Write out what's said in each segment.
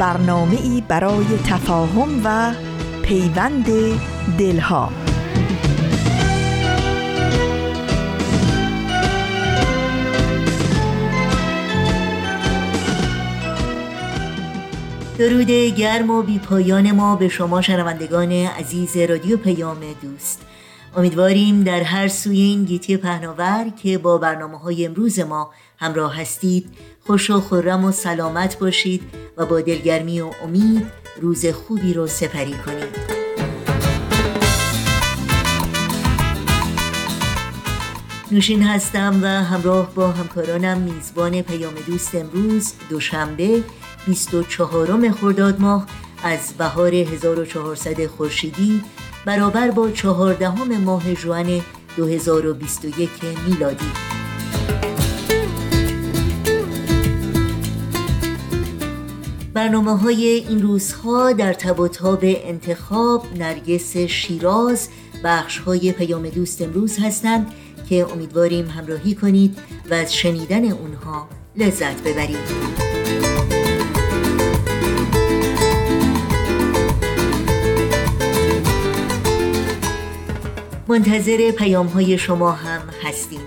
برنامه ای برای تفاهم و پیوند دلها. درود گرم و بی پایان ما به شما شنوندگان عزیز رادیو پیام دوست. امیدواریم در هر سوی این گیتی پهناور که با برنامه های امروز ما همراه هستید خوش و خورم و سلامت باشید و با دلگرمی و امید روز خوبی رو سپری کنید. نوشین هستم و همراه با همکارانم میزبان پیام دوست امروز دوشنبه 24 خرداد ماه از بهار 1400 خورشیدی برابر با چهاردهم ماه جوان 2021 میلادی. برنامه های این روزها در تب انتخاب نرگس شیراز بخش های پیام دوست امروز هستند که امیدواریم همراهی کنید و از شنیدن اونها لذت ببرید. منتظر پیام های شما هم هستیم.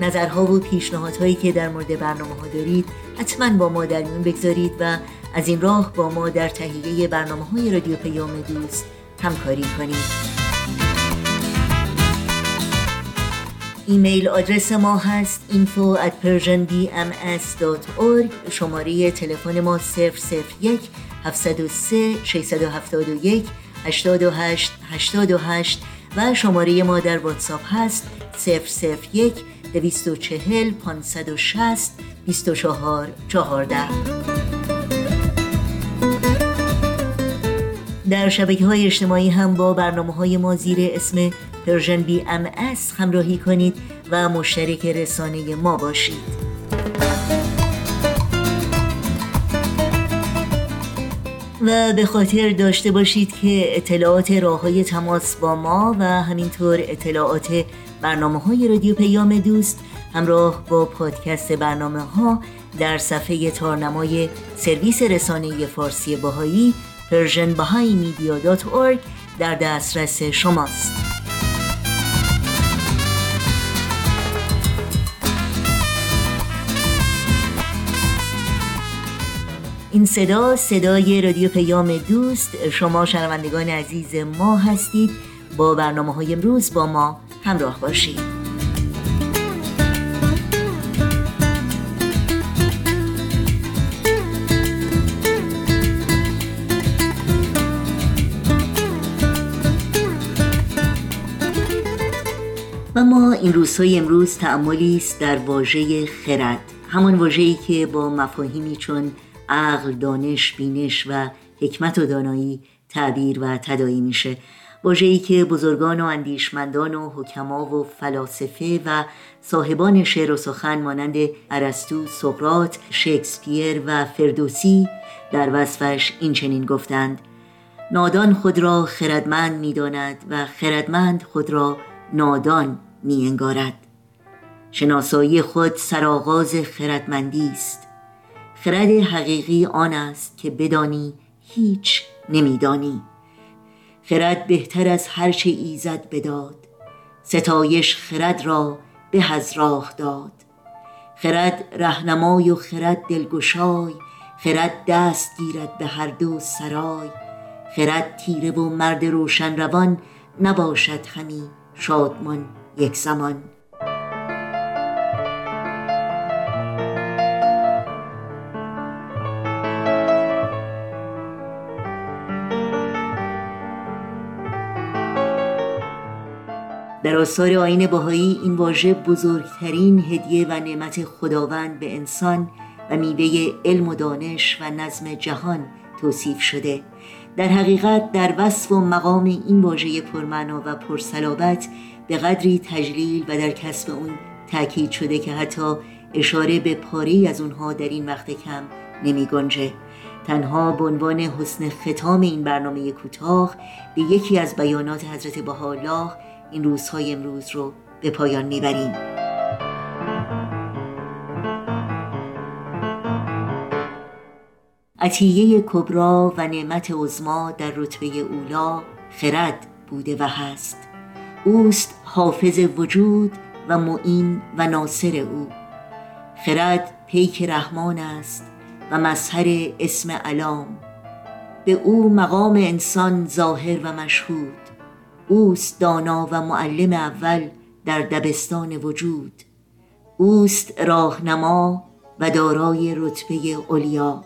نظرها و پیشنهادهایی که در مورد برنامه ها دارید حتما با ما در میون بگذارید و از این راه با ما در تهیه برنامه های رادیو پیام دوست همکاری کنید. ایمیل آدرس ما هست info at persianbms.org شماره تلفن ما 001 703 671 828 828 و شماره ما در واتساپ هست 001 240 560 24 14 در شبکه های اجتماعی هم با برنامه های ما زیر اسم Persian BMS همراهی کنید و مشترک رسانه ما باشید. و به خاطر داشته باشید که اطلاعات راه های تماس با ما و همینطور اطلاعات برنامه های رادیو پیام دوست همراه با پادکست برنامه ها در صفحه تارنمای سرویس رسانه فارسی باهایی persianbahaimedia.org در دسترس شماست. این صدا صدای رادیو پیام دوست شما شنوندگان عزیز ما هستید. با برنامه های امروز با ما همراه باشید. و ما این روزهای امروز تعملی است در واژه خرد همان واژه‌ای که با مفاهیمی چون عقل، دانش، بینش و حکمت و دانایی تعبیر و تدایی میشه. واژه‌ای که بزرگان و اندیشمندان و حکما و فلاسفه و صاحبان شعر و سخن مانند ارسطو، سقراط، شکسپیر و فردوسی در وصفش این چنین گفتند نادان خود را خردمند می‌داند و خردمند خود را نادان می انگارد شناسایی خود سرآغاز خردمندی است. خرد حقیقی آن است که بدانی هیچ نمیدانی. خرد بهتر از هر چه ایزد بداد. ستایش خرد را به از داد. خرد رهنمای و خرد دلگشای. خرد دست گیرد به هر دو سرای. خرد تیره و مرد روشن روان نباشد همی شادمان. یک زمان. در آثار آین باهایی این واژه بزرگترین هدیه و نعمت خداوند به انسان و میوه علم و دانش و نظم جهان توصیف شده. در حقیقت در وصف و مقام این واژه پرمعنا و پرسلابت به قدری تجلیل و در کسب اون تاکید شده که حتی اشاره به پاره از اونها در این وقت کم نمی گنجه. تنها به عنوان حسن ختام این برنامه کوتاه به یکی از بیانات حضرت بهاءالله این روزهای امروز رو به پایان می‌بریم عطیه کبرا و نعمت عزما در رتبه اولا خرد بوده و هست اوست حافظ وجود و معین و ناصر او. خرد پیک رحمان است و مظهر اسم علام. به او مقام انسان ظاهر و مشهود. اوست دانا و معلم اول در دبستان وجود. اوست راهنما و دارای رتبه علیا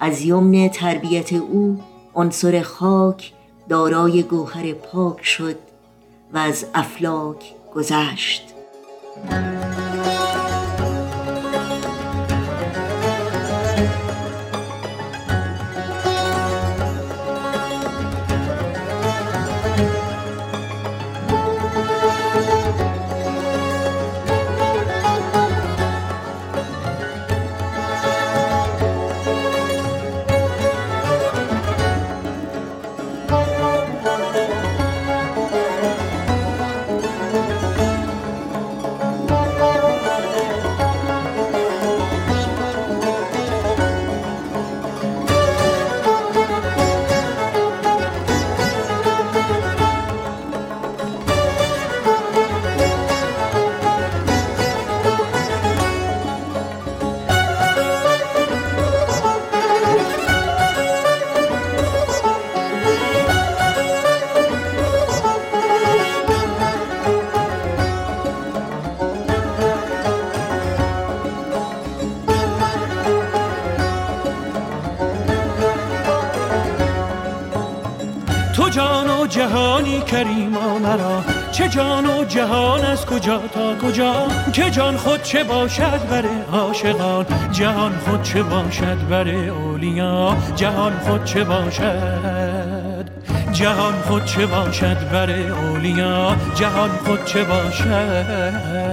از یمن تربیت او عنصر خاک دارای گوهر پاک شد. و از افلاک گذشت. مرا. چه جان و جهان از کجا تا کجا؟ که جان خود چه باشد بر عاشقان؟ جهان خود چه باشد بر اولیا؟ جهان خود چه باشد؟ جهان خود چه باشد بر اولیا؟ جهان خود چه باشد؟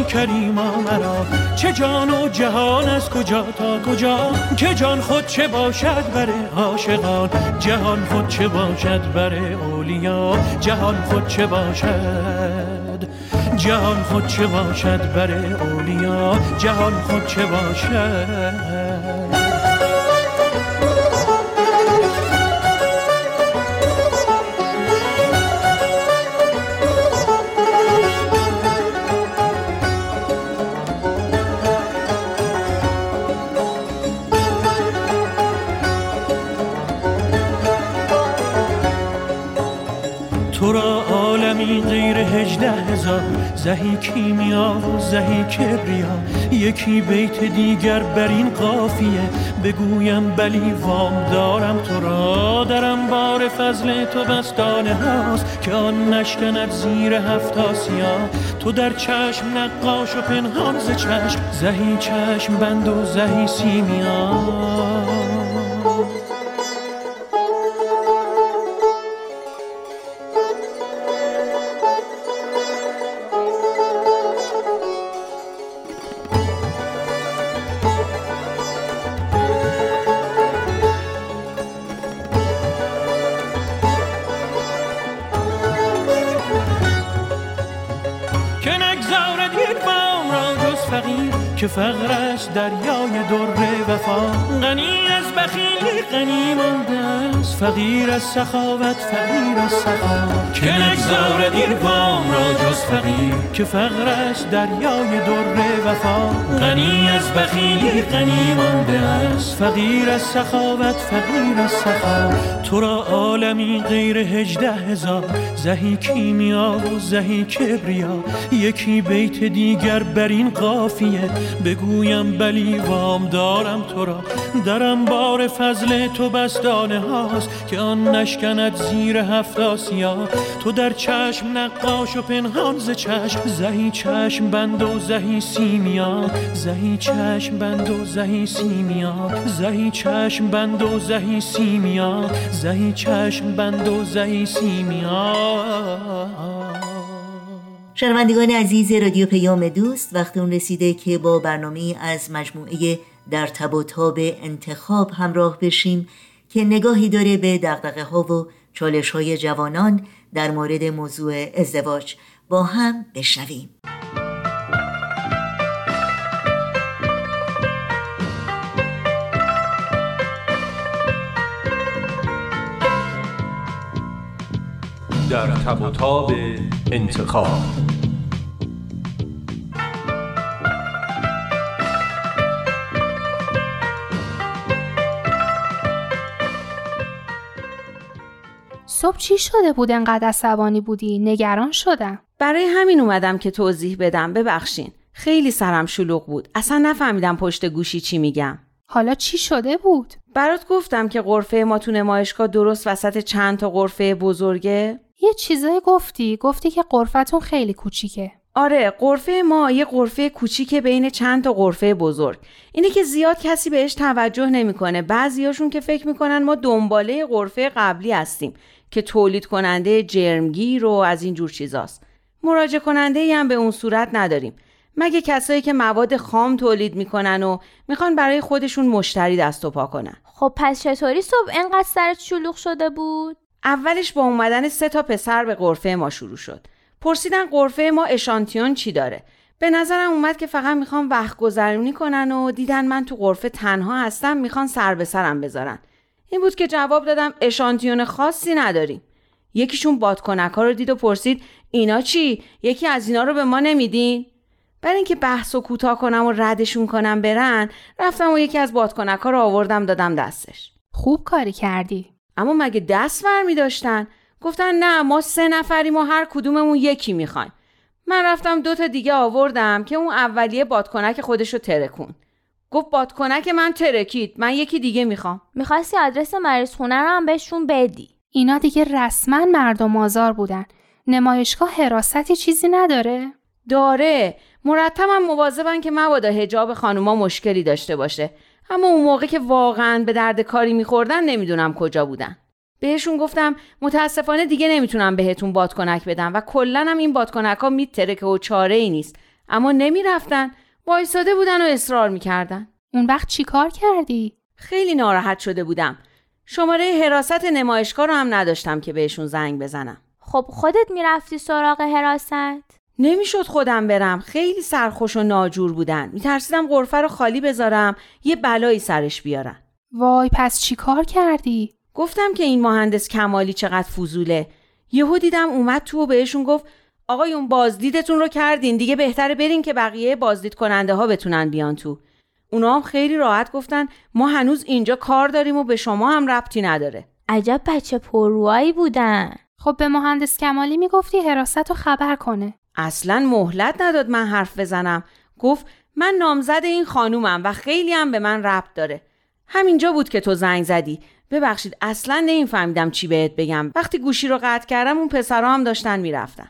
جهانی کریما مرا. چه جان و جهان از کجا تا کجا؟ که جان خود چه باشد بر عاشقان؟ جهان خود چه باشد بر اولیا؟ جهان خود چه باشد؟ جهان خود چه باشد بر اولیا؟ جهان خود چه باشد؟ زهی کیمیا و زهی کبریا یکی بیت دیگر بر این قافیه. بگویم بلی وام دارم تو را درم. بار فضل تو بستانه هاست که آن نشکند زیر هفت آسیا تو در چشم نقاش و پنهان ز چشم. زهی چشم بند و زهی سیمیا دریای در وفا. غنی از بخیلی غنی مانده. است فقیر از سخاوت فقیر از سخا که نگذارد این وام را جز فقیر. که فقر است دریای در وفا. غنی از بخیلی غنی مانده است. فقیر از سخاوت فقیر از سخا تو را عالمی غیر هجده هزار. زهی کیمیا و زهی کبریا. یکی بیت دیگر بر این قافیه. بگویم بلی وام دارم تو را. درم بار فضل تو بستانه هاست که آن نشکند زیر هفت آسیا. تو در چشم نقاش و پنهان ز چشم زهی چشم بند و زهی سیمیا. زهی چشم بند و زهی سیمیا. زهی چشم بند و زهی سیمیا. زهی چشم بند و زهی سیمیا. شنوندگان عزیز رادیو پیام دوست وقت اون رسیده که با برنامه از مجموعه در تب و تاب انتخاب همراه بشیم. که نگاهی داره به دقدقه ها و چالش های جوانان در مورد موضوع ازدواج. با هم بشنویم. در تب و انتخاب. صبح چی شده بود انقدر عصبانی بودی؟ نگران شدم. برای همین اومدم که توضیح بدم ببخشین. خیلی سرم شلوغ بود. اصلا نفهمیدم پشت گوشی چی میگم. حالا چی شده بود؟ برات گفتم که قرفه ما تو نمایشگاه درست وسط چند تا قرفه بزرگه؟ یه چیزایی گفتی گفتی که قرفتون خیلی کوچیکه آره قرفه ما یه قرفه کوچیکه بین چند تا قرفه بزرگ اینه که زیاد کسی بهش توجه نمی‌کنه بعضیاشون که فکر می‌کنن ما دنباله قرفه قبلی هستیم که تولید کننده جرمگیر و از این جور چیزاست. مراجع کننده هم به اون صورت نداریم. مگه کسایی که مواد خام تولید می‌کنن و می‌خوان برای خودشون مشتری دست و پا کنن؟ خب پس چطوری صبح انقدر سرت شلوغ شده بود؟ اولش با اومدن سه تا پسر به قرفه ما شروع شد. پرسیدن قرفه ما اشانتیون چی داره؟ به نظرم اومد که فقط می‌خوان وقت گذرونی کنن و دیدن من تو قرفه تنها هستم می‌خوان سر به سرم بذارن. این بود که جواب دادم اشانتیون خاصی نداریم یکیشون بادکنک ها رو دید و پرسید اینا چی؟ یکی از اینا رو به ما نمیدین برای اینکه بحث و کوتاه کنم و ردشون کنم برن رفتم و یکی از بادکنک ها رو آوردم دادم دستش. خوب کاری کردی. اما مگه دست ور داشتن گفتن نه ما سه نفریم و هر کدوممون یکی می‌خوایم. من رفتم دو تا دیگه آوردم که اون اولیه بادکنک خودشو ترکون. گفت بادکنک من ترکید. من یکی دیگه می‌خوام. می‌خواستی آدرس مریض خونه رو هم بهشون بدی. اینا دیگه رسما مردم آزار بودن. نمایشگاه حراستی چیزی نداره؟ داره. مرتبم مواظبن که مبادا هجاب خانوما مشکلی داشته باشه. اما اون موقع که واقعا به درد کاری میخوردن نمی‌دونم کجا بودن. بهشون گفتم متاسفانه دیگه نمی‌تونم بهتون بادکنک بدم و کلا هم این بادکنک ها میترکه و چاره ای نیست. اما نمی‌رفتن. وایساده بودن و اصرار می‌کردن. اون وقت چی کار کردی؟ خیلی ناراحت شده بودم. شماره حراست نمایشگاه رو هم نداشتم که بهشون زنگ بزنم. خب خودت می‌رفتی سراغ حراست؟ نمی‌شد خودم برم. خیلی سرخوش و ناجور بودن. میترسیدم غرفه رو خالی بذارم یه بلایی سرش بیارن. وای پس چی کار کردی؟ گفتم که این مهندس کمالی چقدر فضوله. یهو دیدم اومد تو و بهشون گفت آقایون بازدیدتون رو کردین. دیگه بهتره برین که بقیه بازدید کننده ها بتونن بیان تو. اونا هم خیلی راحت گفتن ما هنوز اینجا کار داریم و به شما هم ربطی نداره. عجب بچه پرروایی بودن. خب به مهندس کمالی می‌گفتی حراست رو خبر کنه. اصلا مهلت نداد من حرف بزنم. گفت من نامزد این خانومم و خیلی هم به من ربط داره. همینجا بود که تو زنگ زدی. ببخشید اصلا نمیفهمیدم چی بهت بگم. وقتی گوشی رو قطع کردم اون پسرها هم داشتن می‌رفتن.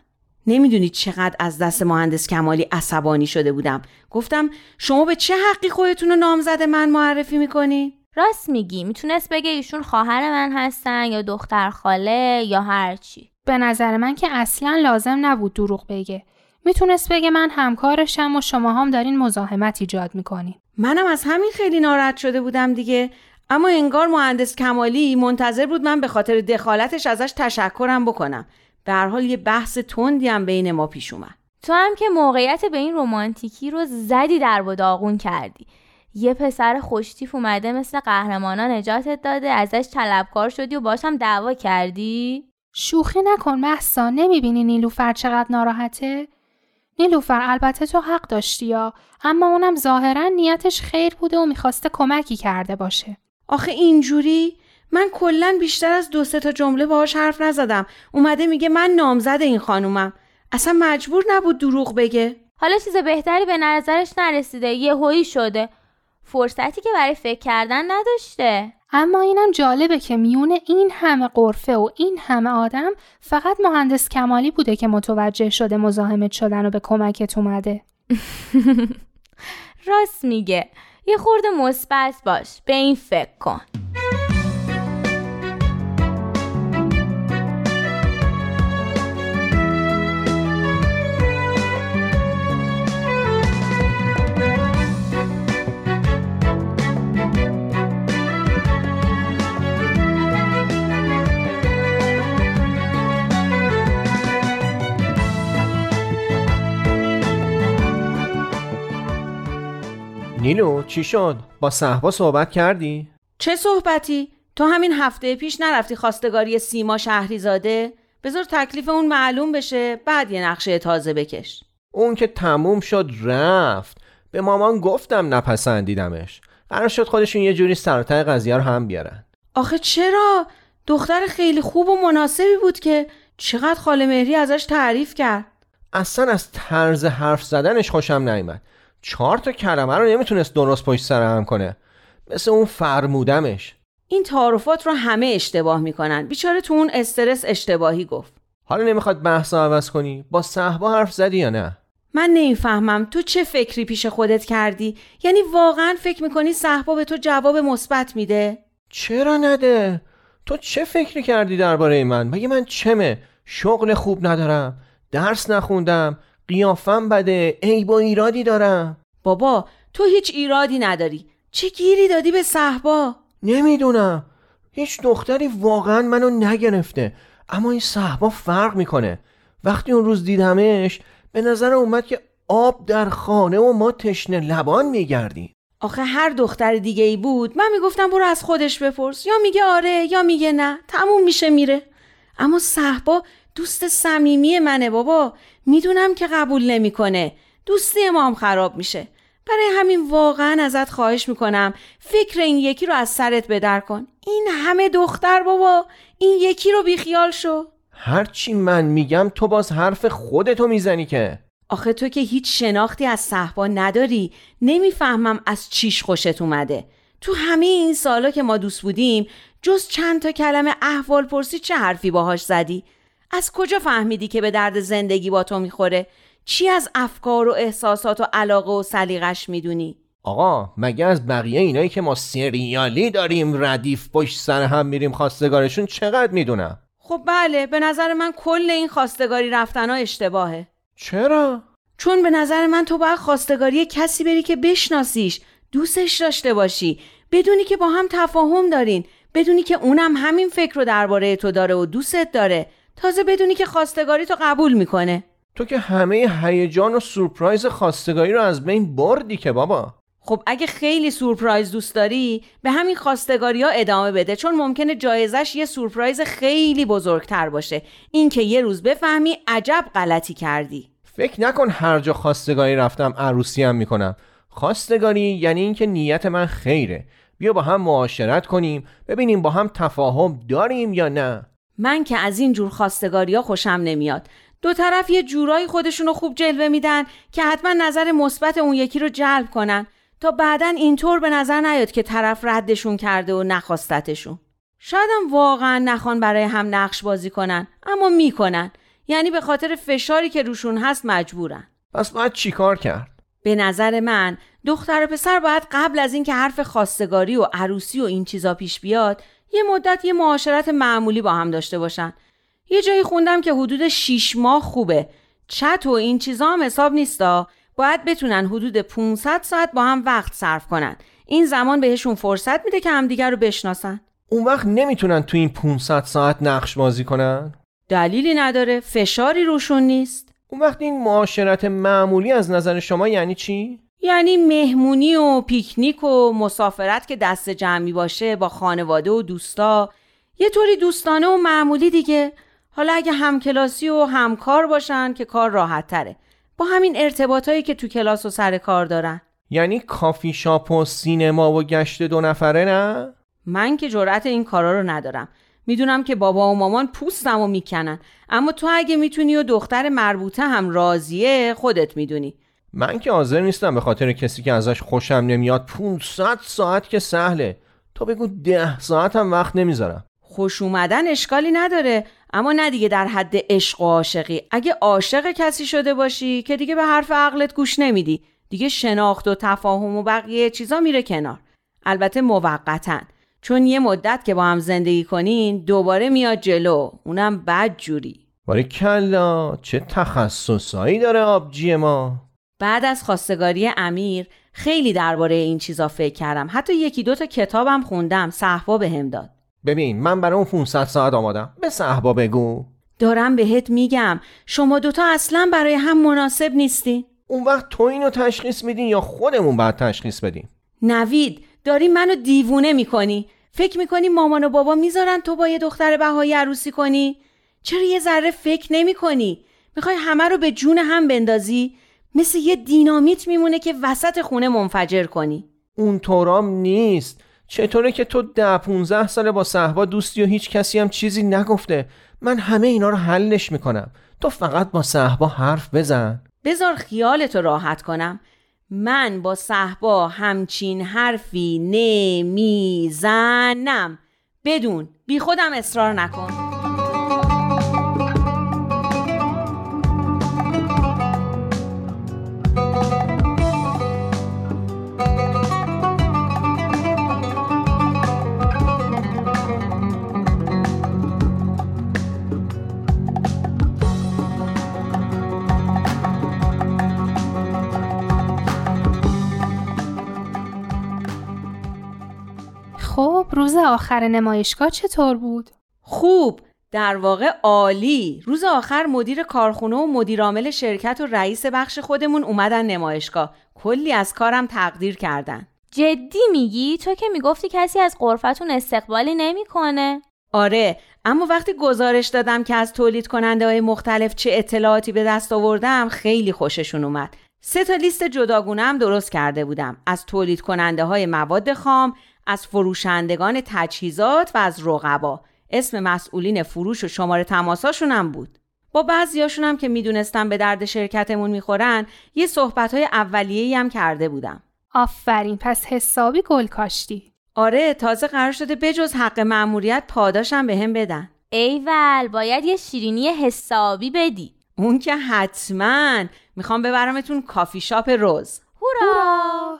نمی‌دونید چقدر از دست مهندس کمالی عصبانی شده بودم. گفتم شما به چه حقی خودتون رو نامزد من معرفی می‌کنی؟ راست میگی. می‌تونست بگه ایشون خواهر من هستن یا دختر خاله یا هرچی به نظر من که اصلا لازم نبود دروغ بگه. می‌تونست بگه من همکارشم و شما هم دارین مزاحمت ایجاد می‌کنین. منم از همین خیلی ناراحت شده بودم دیگه. اما انگار مهندس کمالی منتظر بود من به خاطر دخالتش ازش تشکرم بکنم. به هر حال یه بحث تندی هم بین ما پیش اومد. تو هم که موقعیت به این رومانتیکی رو زدی در و داغون کردی. یه پسر خوشتیف اومده مثل قهرمانا نجاتت داده ازش طلبکار شدی و باشم دعوا کردی؟ شوخی نکن محسا نمی‌بینی نیلوفر چقدر ناراحته؟ نیلوفر البته تو حق داشتی یا اما اونم ظاهرا نیتش خیر بوده و می‌خواسته کمکی کرده باشه. آخه اینجوری من کلا بیشتر از دو سه تا جمله باهاش حرف نزدم. اومده میگه من نامزد این خانومم. اصلا مجبور نبود دروغ بگه. حالا چیز بهتری به نظرش نرسیده. یه هویی شده. فرصتی که برای فکر کردن نداشته. اما اینم جالبه که میون این همه قرفه و این همه آدم فقط مهندس کمالی بوده که متوجه شده مزاحمت شدن و به کمکت اومده. راست میگه. یه خورده مثبت باش. به این فکر کن. نیلو چی شد؟ با صحبا صحبت کردی؟ چه صحبتی؟ تو همین هفته پیش نرفتی خواستگاری سیما شهریزاده؟ بذار تکلیف اون معلوم بشه بعد یه نقشه تازه بکش اون که تموم شد رفت به مامان گفتم نپسندیدمش قرار شد خودشون یه جوری سرتای قضیه رو هم بیارن آخه چرا؟ دختر خیلی خوب و مناسبی بود که چقدر خاله مهری ازش تعریف کرد اصلا از طرز حرف زدنش خوشم نیومد چهار تا کلمه رو نمی‌تونست درست پشت سر هم کنه. مثل اون فرمودمش. این تعارفات رو همه اشتباه می‌کنن. بیچاره تو اون استرس اشتباهی گفت. حالا نمی‌خواد بحث عوض کنی؟ با صحبا حرف زدی یا نه؟ من نمی‌فهمم. تو چه فکری پیش خودت کردی؟ یعنی واقعا فکر می‌کنی صحبا به تو جواب مثبت میده؟ چرا نده؟ تو چه فکری کردی درباره من؟ مگه من چمه؟ شغل خوب ندارم. درس نخوندم. قیافم بده. عیب و ایرادی دارم. بابا تو هیچ ایرادی نداری. چه گیری دادی به صحبا؟ نمی‌دونم. هیچ دختری واقعا منو نگرفته. اما این صحبا فرق می‌کنه. وقتی اون روز دیدمش به نظر اومد که آب در خانه و ما تشنه لبان میگردیم. آخه هر دختر دیگه ای بود من می‌گفتم برو از خودش بپرس. یا میگه آره یا میگه نه. تموم میشه میره. اما صحبا دوست صمیمی منه بابا. می‌دونم که قبول نمی‌کنه. دوستی ما هم خراب میشه. برای همین واقعا ازت خواهش می‌کنم فکر این یکی رو از سرت بدر کن. این همه دختر بابا این یکی رو بیخیال شو. هرچی من میگم تو باز حرف خودتو می‌زنی که. آخه تو که هیچ شناختی از صحبا نداری. نمی‌فهمم از چیش خوشت اومده. تو همه این سالا که ما دوست بودیم جز چند تا کلمه احوال پرسی چه حرفی باهاش زدی؟ از کجا فهمیدی که به درد زندگی با تو می‌خوره؟ چی از افکار و احساسات و علاقه و سلیقش می‌دونی؟ آقا مگه از بقیه اینایی که ما سریالی داریم ردیف پشت سر هم میریم خواستگارشون چقدر می‌دونم؟ خب بله به نظر من کل این خواستگاری رفتن ها اشتباهه. چرا؟ چون به نظر من تو باید خواستگاری کسی بری که بشناسیش دوستش داشته باشی. بدونی که با هم تفاهم دارین. بدونی که اونم همین فکر رو درباره تو داره و دوستت داره. تازه بدونی که خواستگاری تو قبول می‌کنه. تو که همه هیجان و سورپرایز خواستگاری رو از بین بردی که بابا. خب اگه خیلی سورپرایز دوست داری به همین خواستگاری ها ادامه بده چون ممکنه جایزش یه سورپرایز خیلی بزرگتر باشه. اینکه یه روز بفهمی عجب غلطی کردی. فکر نکن هر جا خواستگاری رفتم عروسی هم می‌کنم. خواستگاری یعنی اینکه نیت من خیره. بیا با هم معاشرت کنیم ببینیم با هم تفاهم داریم یا نه. من که از این جور خواستگاری ها خوشم نمیاد. دو طرف یه جورایی خودشونو خوب جلوه میدن که حتما نظر مثبت اون یکی رو جلب کنن تا بعدا اینطور به نظر نیاد که طرف ردشون کرده و نخواستتشون. شایدم واقعا نخوان برای هم نقش بازی کنن اما می‌کنن. یعنی به خاطر فشاری که روشون هست مجبورن. پس باید چیکار کرد؟ به نظر من دختر و پسر باید قبل از اینکه حرف خواستگاری و عروسی و این چیزا پیش بیاد یه مدت یه معاشرت معمولی با هم داشته باشن. یه جایی خوندم که حدود 6 ماه خوبه. چت و این چیزا هم حساب نیستا. باید بتونن حدود 500 ساعت با هم وقت صرف کنن. این زمان بهشون فرصت میده که همدیگر رو بشناسن. اون وقت نمی‌تونن تو این 500 ساعت نقش بازی کنن؟ دلیلی نداره. فشاری روشون نیست. اون وقت این معاشرت معمولی از نظر شما یعنی چی؟ یعنی مهمونی و پیکنیک و مسافرت که دست جمعی باشه با خانواده و دوستا. یه طوری دوستانه و معمولی دیگه. حالا اگه همکلاسی و همکار باشن که کار راحت تره با همین ارتباطایی که تو کلاس و سر کار دارن. یعنی کافی شاپ و سینما و گشت دو نفره نه؟ من که جرأت این کارا رو ندارم. می‌دونم که بابا و مامان پوستم و می‌کنن. اما تو اگه می‌تونی و دختر مربوطه هم راضیه خودت می‌دونی. من که حاضر نیستم به خاطر کسی که ازش خوشم نمیاد 500 ساعت که سهله. تو بگو ده ساعت هم وقت نمی‌ذارم. خوش اومدن اشکالی نداره. اما نه دیگه در حد عشق و عاشقی. اگه عاشق کسی شده باشی که دیگه به حرف عقلت گوش نمیدی. دیگه شناخت و تفاهم و بقیه چیزا میره کنار. البته موقتا. چون یه مدت که با هم زندگی کنین دوباره میاد جلو. اونم بد جوری باره کلا چه تخصصایی داره آبجی ما؟ بعد از خواستگاری امیر خیلی درباره این چیزا فکر کردم. حتی یکی دو تا کتابم خوندم. صحبا بهم داد. ببین من برای اون 500 ساعت آمادم. به صحبا بگو. دارم بهت میگم. شما دوتا اصلا برای هم مناسب نیستی. اون وقت تو اینو تشخیص میدین یا خودمون باید تشخیص بدیم؟ نوید داری منو دیوونه می‌کنی. فکر می‌کنی مامان و بابا می‌ذارن تو با یه دختر بهایی عروسی کنی؟ چرا یه ذره فکر نمی‌کنی؟ می‌خوای همه رو به جون هم بندازی؟ مثل یه دینامیت میمونه که وسط خونه منفجر کنی. اون طورام نیست. چطوره که تو ده 15 ساله با صحبا دوستی و هیچ کسی هم چیزی نگفته. من همه اینا رو حلش می‌کنم. تو فقط با صحبا حرف بزن. بذار خیالتو راحت کنم. من با صحبا همچین حرفی نمی‌زنم. بدون. بی خودم اصرار نکن. روز آخر نمایشگاه چطور بود؟ خوب. در واقع عالی. روز آخر مدیر کارخونه و مدیرعامل شرکت و رئیس بخش خودمون اومدن نمایشگاه. کلی از کارم تقدیر کردن. جدی میگی؟ تو که می‌گفتی کسی از قرفتون استقبالی نمی‌کنه. آره اما وقتی گزارش دادم که از تولید کننده های مختلف چه اطلاعاتی به دست آوردم خیلی خوششون اومد. سه تا لیست جداگونه هم درست کرده بودم. از تولید کننده های مواد خام از فروشندگان تجهیزات و از رقبا. اسم مسئولین فروش و شماره تماساشون هم بود. با بعضیاشون هم که می‌دونستم به درد شرکتمون می‌خورن یه صحبت های اولیه‌ای هم کرده بودم. آفرین پس حسابی گل کاشتی. آره تازه قرار شده بجز حق مأموریت پاداشم به هم بدن. ایول باید یه شیرینی حسابی بدی. اون که حتما می‌خوام ببرمتون کافی شاپ روز. هورا!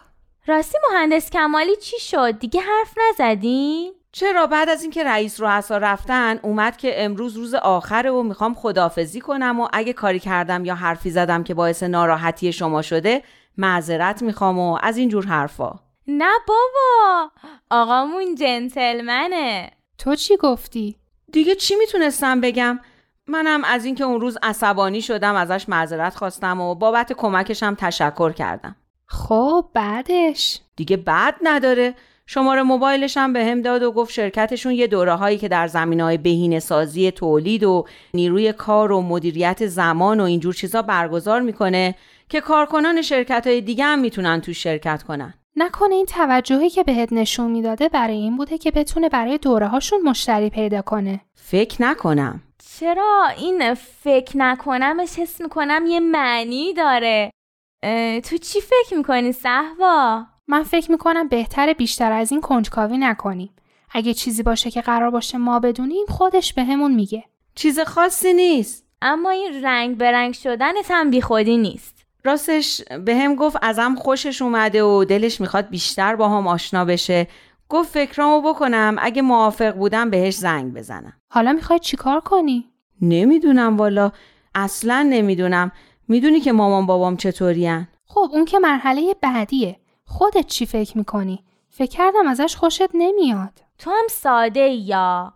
راستی مهندس کمالی چی شد؟ دیگه حرف نزدین؟ چرا بعد از اینکه رئیس رؤسا رفتن اومد که امروز روز آخره و می‌خوام خدافزی کنم و اگه کاری کردم یا حرفی زدم که باعث ناراحتی شما شده معذرت می‌خوام و از اینجور حرفا. نه بابا آقامون جنتلمنه. تو چی گفتی؟ دیگه چی می‌تونستم بگم؟ منم از اینکه اون روز عصبانی شدم ازش معذرت خواستم و بابت کمکشم تشکر کردم. خب بعدش؟ دیگه بعد نداره. شماره موبایلش هم به هم داد و گفت شرکتشون یه دوره هایی که در زمین های بهینه سازی تولید و نیروی کار و مدیریت زمان و اینجور چیزا برگزار می‌کنه که کارکنان شرکت های دیگه هم می‌تونن تو شرکت کنن. نکنه این توجهی که بهت نشون می‌داده برای این بوده که بتونه برای دوره هاشون مشتری پیدا کنه. فکر نکنم. چرا؟ این فکر نکنمش حس می‌کنم یه معنی داره. تو چی فکر می‌کنی صحوا؟ من فکر می‌کنم بهتره بیشتر از این کنجکاوی نکنیم. اگه چیزی باشه که قرار باشه ما بدونیم خودش بهمون به میگه. چیز خاصی نیست. اما این رنگ به رنگ شدنت هم بیخودی نیست. راستش به هم گفت ازم خوشش اومده و دلش می‌خواد بیشتر با هم آشنا بشه. گفت فکرامو بکنم اگه موافق بودم بهش زنگ بزنم. حالا می‌خوای چیکار کنی؟ نمی‌دونم والا. اصلا نمی‌دونم. می‌دونی که مامان بابام چطورین؟ خب اون که مرحله بعدیه. خودت چی فکر می‌کنی؟ فکر کردم ازش خوشت نمیاد. تو هم ساده یا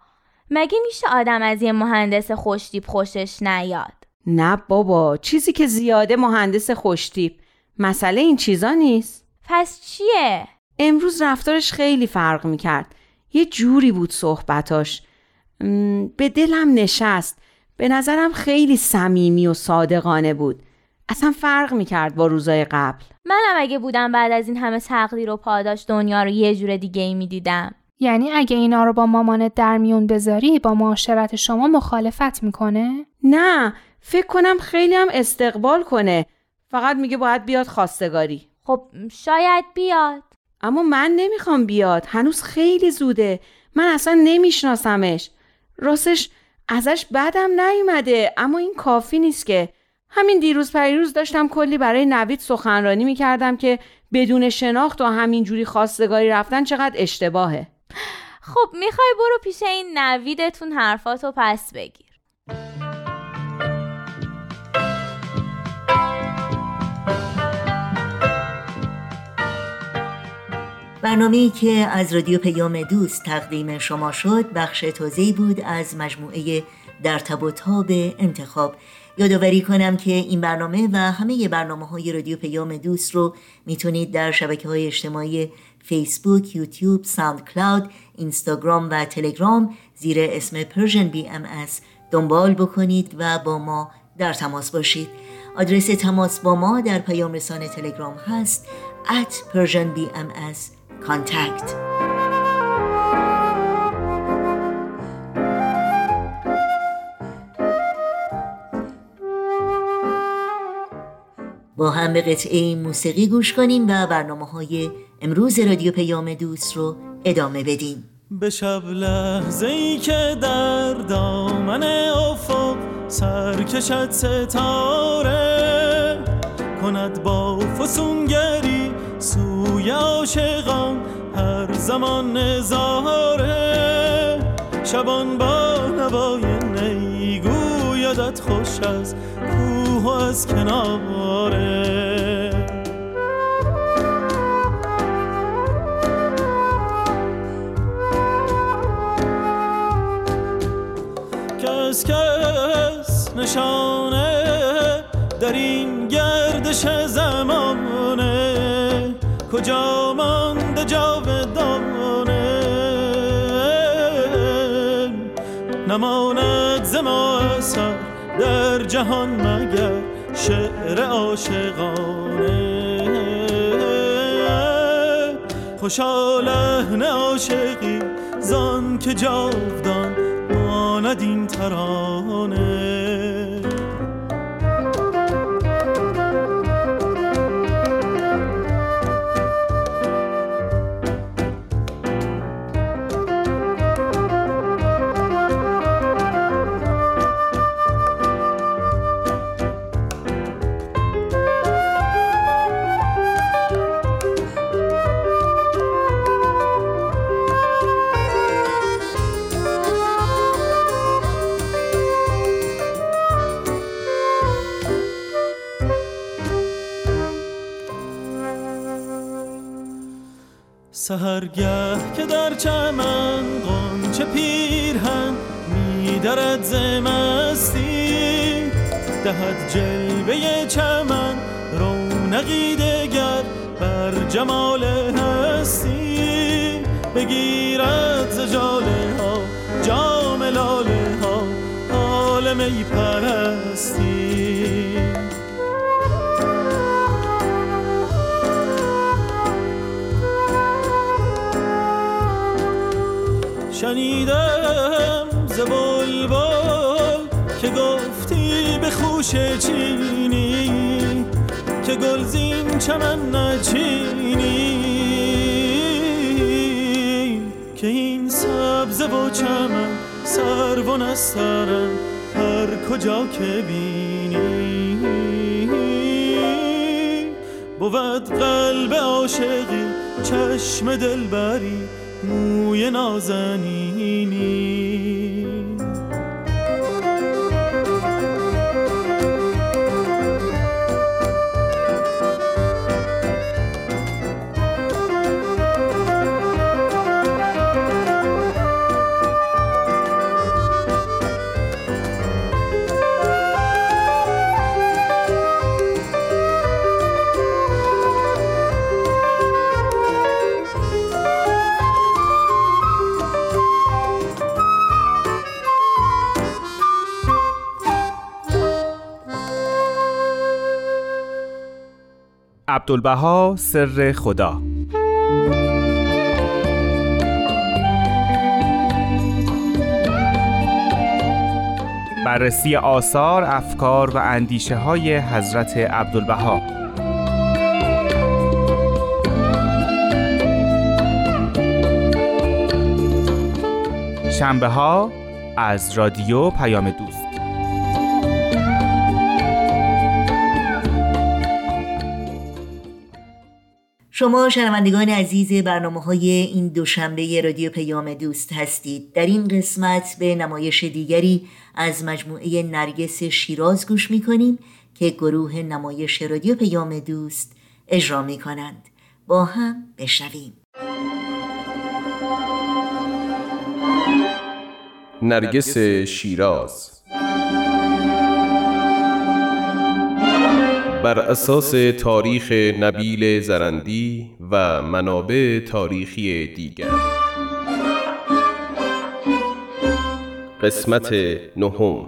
مگه میشه آدم از یه مهندس خوشتیپ خوشش نیاد؟ نه بابا چیزی که زیاده مهندس خوشتیپ مسئله این چیزا نیست پس چیه؟ امروز رفتارش خیلی فرق می‌کرد یه جوری بود صحبتاش به دلم نشست به نظرم خیلی صمیمی و صادقانه بود. اصلا فرق می‌کرد با روزای قبل. منم اگه بودم بعد از این همه تقدیر و پاداش دنیا رو یه جور دیگه ای می‌دیدم. یعنی اگه اینا رو با مامانت در میون بذاری با معاشرت شما مخالفت می‌کنه؟ نه فکر کنم خیلی هم استقبال کنه. فقط میگه باید بیاد خواستگاری. خب شاید بیاد. اما من نمی‌خوام بیاد. هنوز خیلی زوده. من اصلا نمیشناسمش. راستش ازش بدم نیومده اما این کافی نیست که. همین دیروز پریروز داشتم کلی برای نوید سخنرانی می‌کردم که بدون شناخت و همین جوری خواستگاری رفتن چقدر اشتباهه. خب می‌خوای برو پیش این نویدتون حرفاتو پس بگیر برنامه ای که از رادیو پیام دوست تقدیم شما شد بخش تازه‌ای بود از مجموعه در تب و تاب انتخاب. یادآوری کنم که این برنامه و همه برنامه های رادیو پیام دوست رو می‌تونید در شبکه های اجتماعی فیسبوک، یوتیوب، SoundCloud، اینستاگرام و تلگرام زیر اسم Persian BMS دنبال بکنید و با ما در تماس باشید. آدرس تماس با ما در پیام رسان تلگرام هست at Persian BMS contact. با هم به قطعه موسیقی گوش کنیم و برنامه های امروز رادیو پیام دوست رو ادامه بدیم. به شب لحظه ای که در دامن افق سر کشد ستاره کند با فسونگری سوی عاشقان هر زمان نظاره. شبان با نوای نیگویدت خوش از کوه از کناره. کس کس نشانه در این گردش جاودانه. نماند زما اثر در جهان مگر شعر عاشقانه. خوشا لحن عاشقی زان که جاودان ماند این ترانه. سهرگه که در چمن قنچه پیرهن میدرد زمستی دهد جلوه چمن رونقی دگر بر جمال هستی. بگیرد ز جاله ها جام ها حال می پرستی. شنیدم ز بلبل که گفتی به خوش چینی که گلزین چمن نچینی. که این سبز و چمن سر و نسترن هر کجا که بینی. بود قلب عاشقی چشم دلبری موی Martini. عبدالبها سر خدا. بررسی آثار، افکار و اندیشه های حضرت عبدالبها. شنبه ها از رادیو پیام دوست. شما شنوندگان عزیز برنامه های این دوشنبه رادیو پیام دوست هستید. در این قسمت به نمایش دیگری از مجموعه نرگس شیراز گوش می که گروه نمایش رادیو پیام دوست اجرا می کنند با هم بشنویم. نرگس شیراز بر اساس تاریخ نبیل زرندی و منابع تاریخی دیگر. قسمت نهم.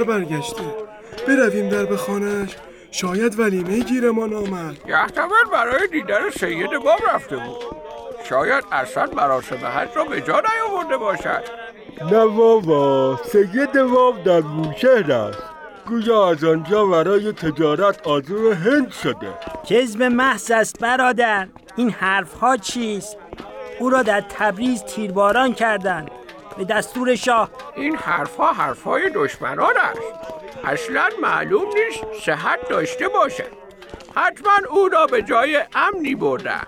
سفر برگشته. برویم در به خانهش. شاید ولیمه گیرمان آمد. یحتمل برای دیدن سید باب رفته بود. شاید اصلا مراسم حج را به جا نیاورده باشد. نه بابا سید باب در بوشهر است. گویا از آنجا برای تجارت آزور هند شده. کذب محض است برادر. این حرف ها چیست؟ او را در تبریز تیرباران کردند. به دستور شاه. این حرفها حرفهای دشمنان است اصلا معلوم نیست صحت داشته باشد. حتما او را به جای امنی برده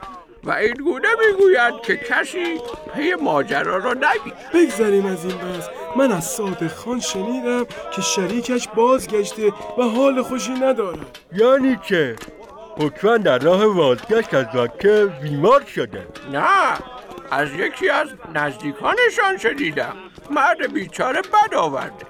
و این گونه می‌گوید که کسی پی ماجرا را نگید بگذریم از این بحث. من از صادق خان شنیدم که شریکش بازگشته و حال خوشی ندارد. یعنی که حکما در راه بازگشت از مکه بیمار شده. نه از یکی از نزدیکانشان شنیدم. مرد بیچاره بد آورده.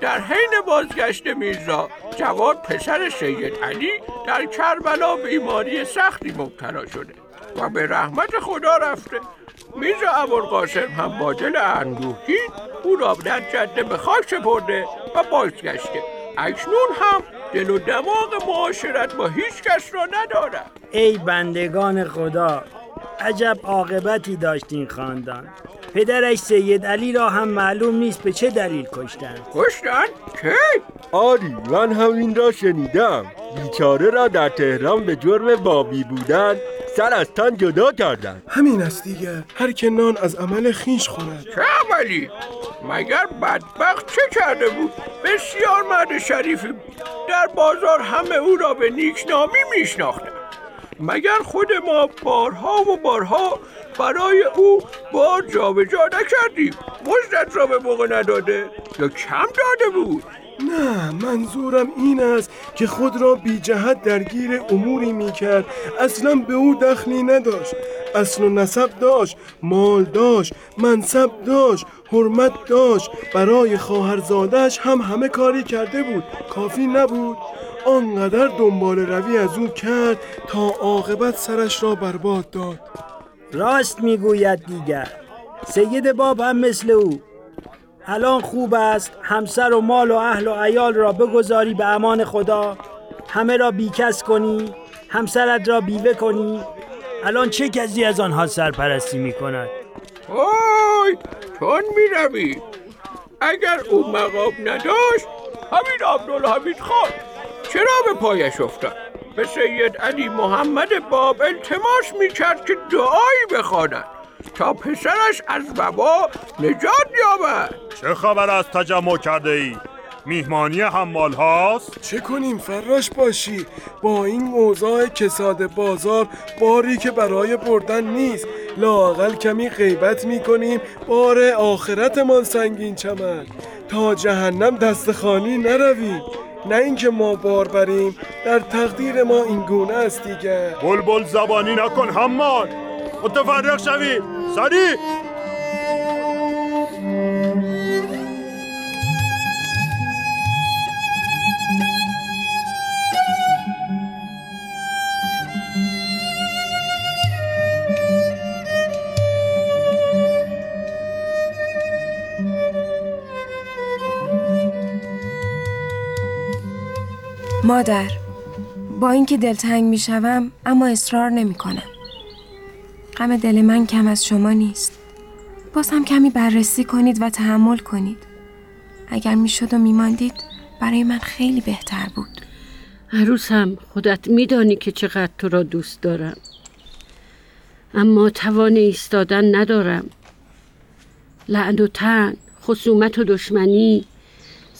در حین بازگشت میرزا جواد پسر سید علی در کربلا بیماری سختی مبتلا شده و به رحمت خدا رفته. میرزا ابوالقاسم هم با دل اندوهگین او را در جده به خاک سپرده و بازگشته. اکنون هم دل و دماغ معاشرت با هیچ کس را ندارد. ای بندگان خدا عجب عاقبتی داشت این خاندان پدرش سید علی را هم معلوم نیست به چه دلیل کشتن کشتن؟ کی؟ آری من هم این را شنیدم بیچاره را در تهران به جرم بابی بودن سر از تن جدا کردن همین است دیگه هر که نان از عمل خیش خورد چه عملی؟ مگر بدبخت چه کرده بود؟ بسیار مرد شریفی بود در بازار همه او را به نیکنامی میشناختند مگر خود ما بارها و بارها برای او بار جابجا نکردیم؟ مزدت را به موقع نداده یا کم داده بود؟ نه منظورم این است که خود را بی جهت درگیر اموری می کرد اصلا به او دخلی نداشت. اصل و نسب داشت مال داشت منصب داشت حرمت داشت. برای خواهرزادش هم همه کاری کرده بود. کافی نبود؟ آنقدر دنبال روی از او کرد تا عاقبت سرش را برباد داد. راست می‌گوید دیگر. سید باب هم مثل او. الان خوب است همسر و مال و اهل و عیال را بگذاری به امان خدا. همه را بیکس کنی همسرت را بیوه کنی. الان چه کسی از آنها سرپرستی می کند اوی چون می اگر او مقام نداشت همین عبدالحمید خان. چرا به پایش افتاد؟ به سید علی محمد باب التماس می‌کرد که دعایی بخواند. تا پسرش از وبا نجات یابد. چه خبر از تجمع کرده ای؟ میهمانی حمال هاست؟ چه کنیم فراش باشی؟ با این اوضاع کساد بازار باری که برای بردن نیست. لاقل کمی غیبت می‌کنیم. بار آخرتمان سنگین چمن. تا جهنم دست خالی نرویم. نه اینکه ما بار بریم در تقدیر ما این گونه است دیگه. بلبل زبانی نکن همان متفرق شوی. سری. مادر با اینکه دلتنگ می‌شوم اما اصرار نمی کنم غم دل من کم از شما نیست. باز هم کمی بررسی کنید و تحمل کنید. اگر می‌شد و میماندید برای من خیلی بهتر بود. عروسم خودت میدانی که چقدر تو را دوست دارم. اما توان ایستادن ندارم. لعن و تن خصومت و دشمنی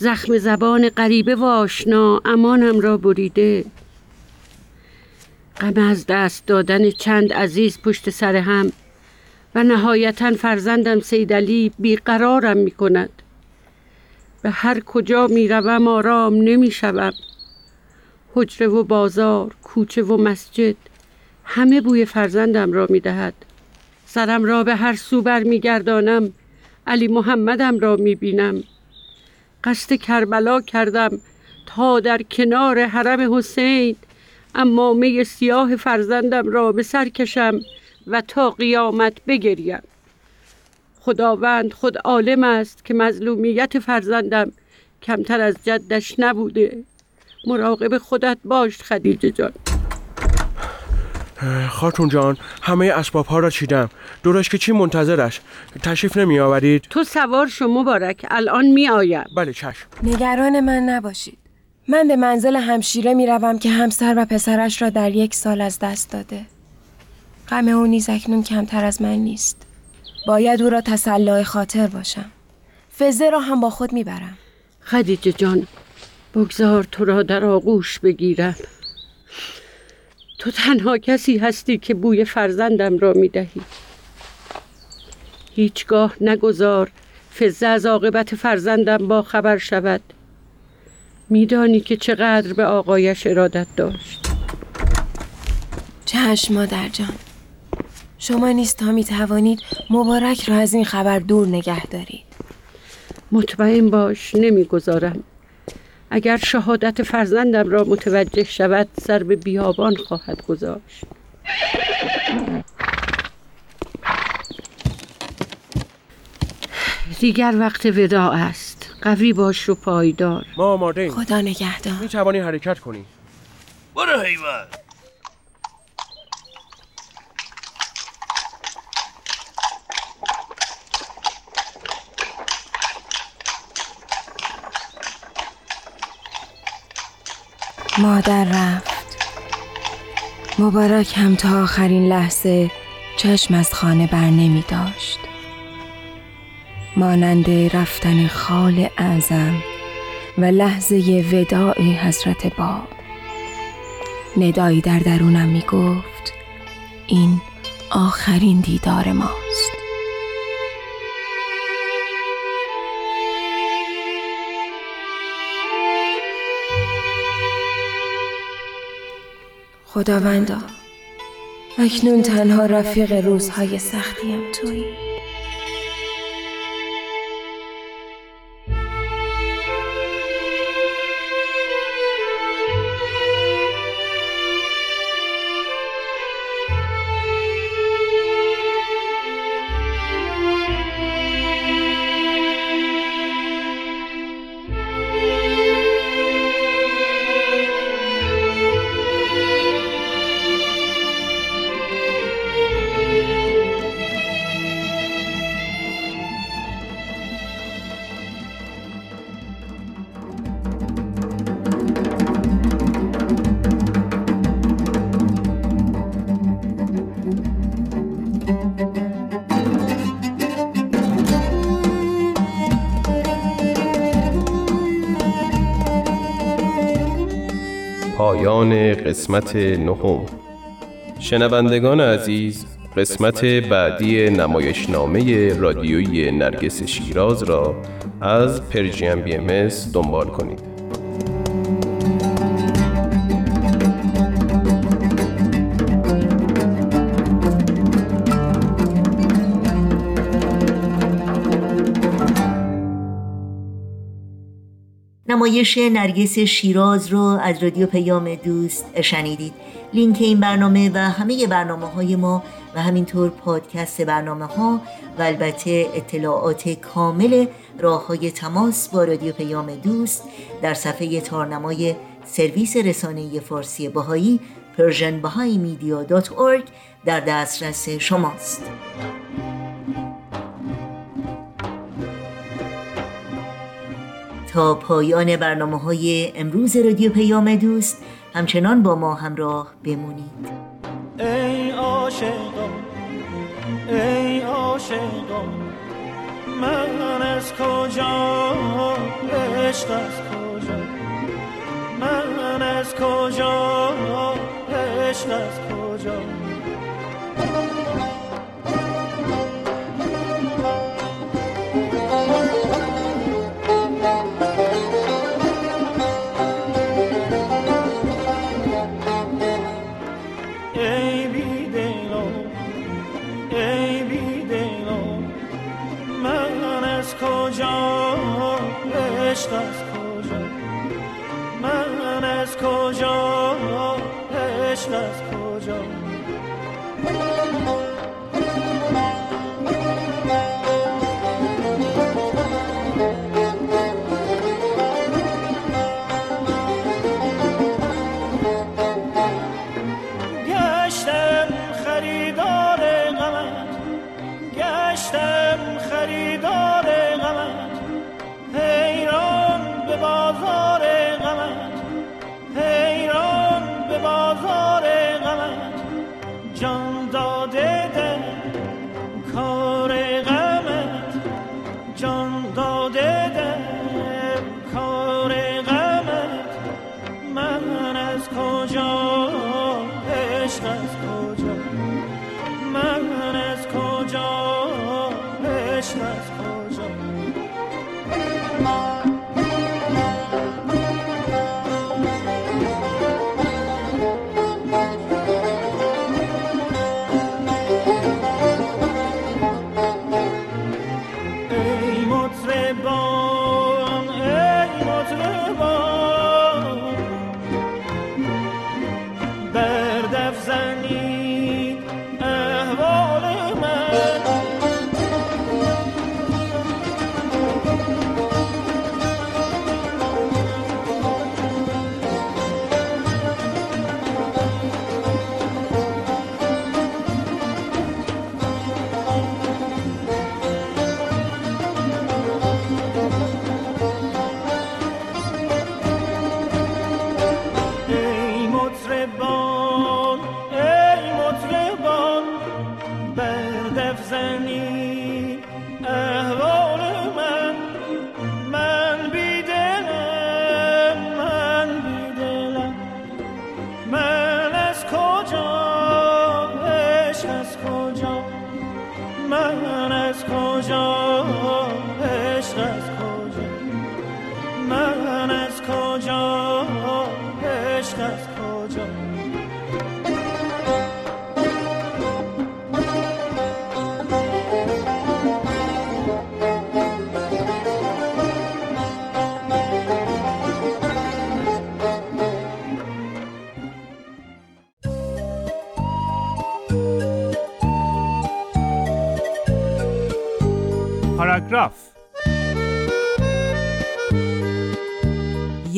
زخم زبان غریبه و آشنا امانم را بریده. غم از دست دادن چند عزیز پشت سر هم و نهایتا فرزندم سیدلی بیقرارم می کند. به هر کجا می روم آرام نمی شوم. حجره و بازار کوچه و مسجد همه بوی فرزندم را می دهد. سرم را به هر سو بر می گردانم علی محمدم را می بینم. قصد کربلا کردم تا در کنار حرم حسین اما می سیاه فرزندم را به سر کشم و تا قیامت بگریم. خداوند خود عالم است که مظلومیت فرزندم کمتر از جدش نبوده. مراقب خودت باش خدیجه جان. خاتون جان همه اسباب ها را چیدم. دورش که چی منتظرش؟ تشریف نمی آورید تو سوار شما مبارک الان می آیم بله چشم. نگران من نباشید. من به منزل همشیره می روم که همسر و پسرش را در یک سال از دست داده. غم او نیز اکنون کمتر از من نیست. باید او را تسلای خاطر باشم. فزه را هم با خود می‌برم. خدیجه جان بگذار تو را در آغوش بگیرم. تو تنها کسی هستی که بوی فرزندم را می‌دهی. هیچگاه نگذار فزه از عاقبت فرزندم با خبر شود. میدانی که چقدر به آقایش ارادت داشت. چشم مادر جان. شما نیست تا می توانید مبارک را از این خبر دور نگه دارید. مطمئن باش نمی‌گذارم. اگر شهادت فرزندم را متوجه شود سر به بیابان خواهد گذاشت. دیگر وقت وداع است. قوی باش و پایدار. ما آماده خدا نگهدار. می توانی حرکت کنی. برو حیوان. مادر رفت. مبارک هم تا آخرین لحظه چشم از خانه بر نمی داشت. مانند رفتن خال اعظم و لحظه وداع حضرت باب. ندایی در درونم می گفت این آخرین دیدار ماست خداوندا. اکنون تنها رفیق روزهای سختیم تویی. پایان قسمت نهم. شنوندگان عزیز قسمت بعدی نمایشنامه رادیویی نرگس شیراز را از پرژیم بی ام دنبال کنید. نمایش نرگس شیراز رو از رادیو پیام دوست شنیدید. لینک این برنامه و همه برنامه های ما و همینطور پادکست برنامه ها و البته اطلاعات کامل راه های تماس با رادیو پیام دوست در صفحه تارنمای سرویس رسانه فارسی بهائی Persian در دسترس شماست. تا پایان برنامه های امروز رادیو پیام دوست همچنان با ما همراه بمونید. ای عاشقان ای عاشقان من از کجا عشق از کجا؟ من از کجا عشق از کجا؟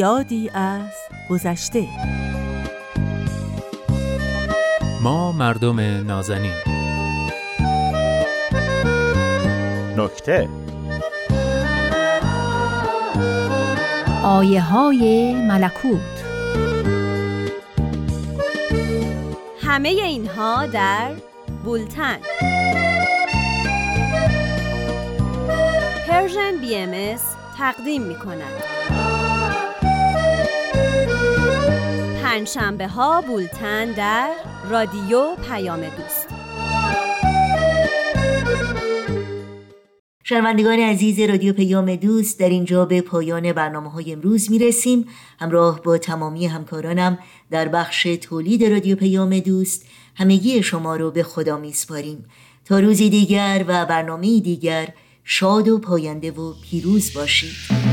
یادی از گذشته. ما مردم نازنین. نکته. آیه های ملکوت. همه اینها در بولتن. Persian BMS تقدیم می کند. پنجشنبه ها بولتن در رادیو پیام دوست. شنوندگان عزیز رادیو پیام دوست در اینجا به پایان برنامه های امروز می رسیم همراه با تمامی همکارانم در بخش تولید رادیو پیام دوست همگی شما رو به خدا می سپاریم تا روزی دیگر و برنامه دیگر شاد و پاینده و پیروز باشید.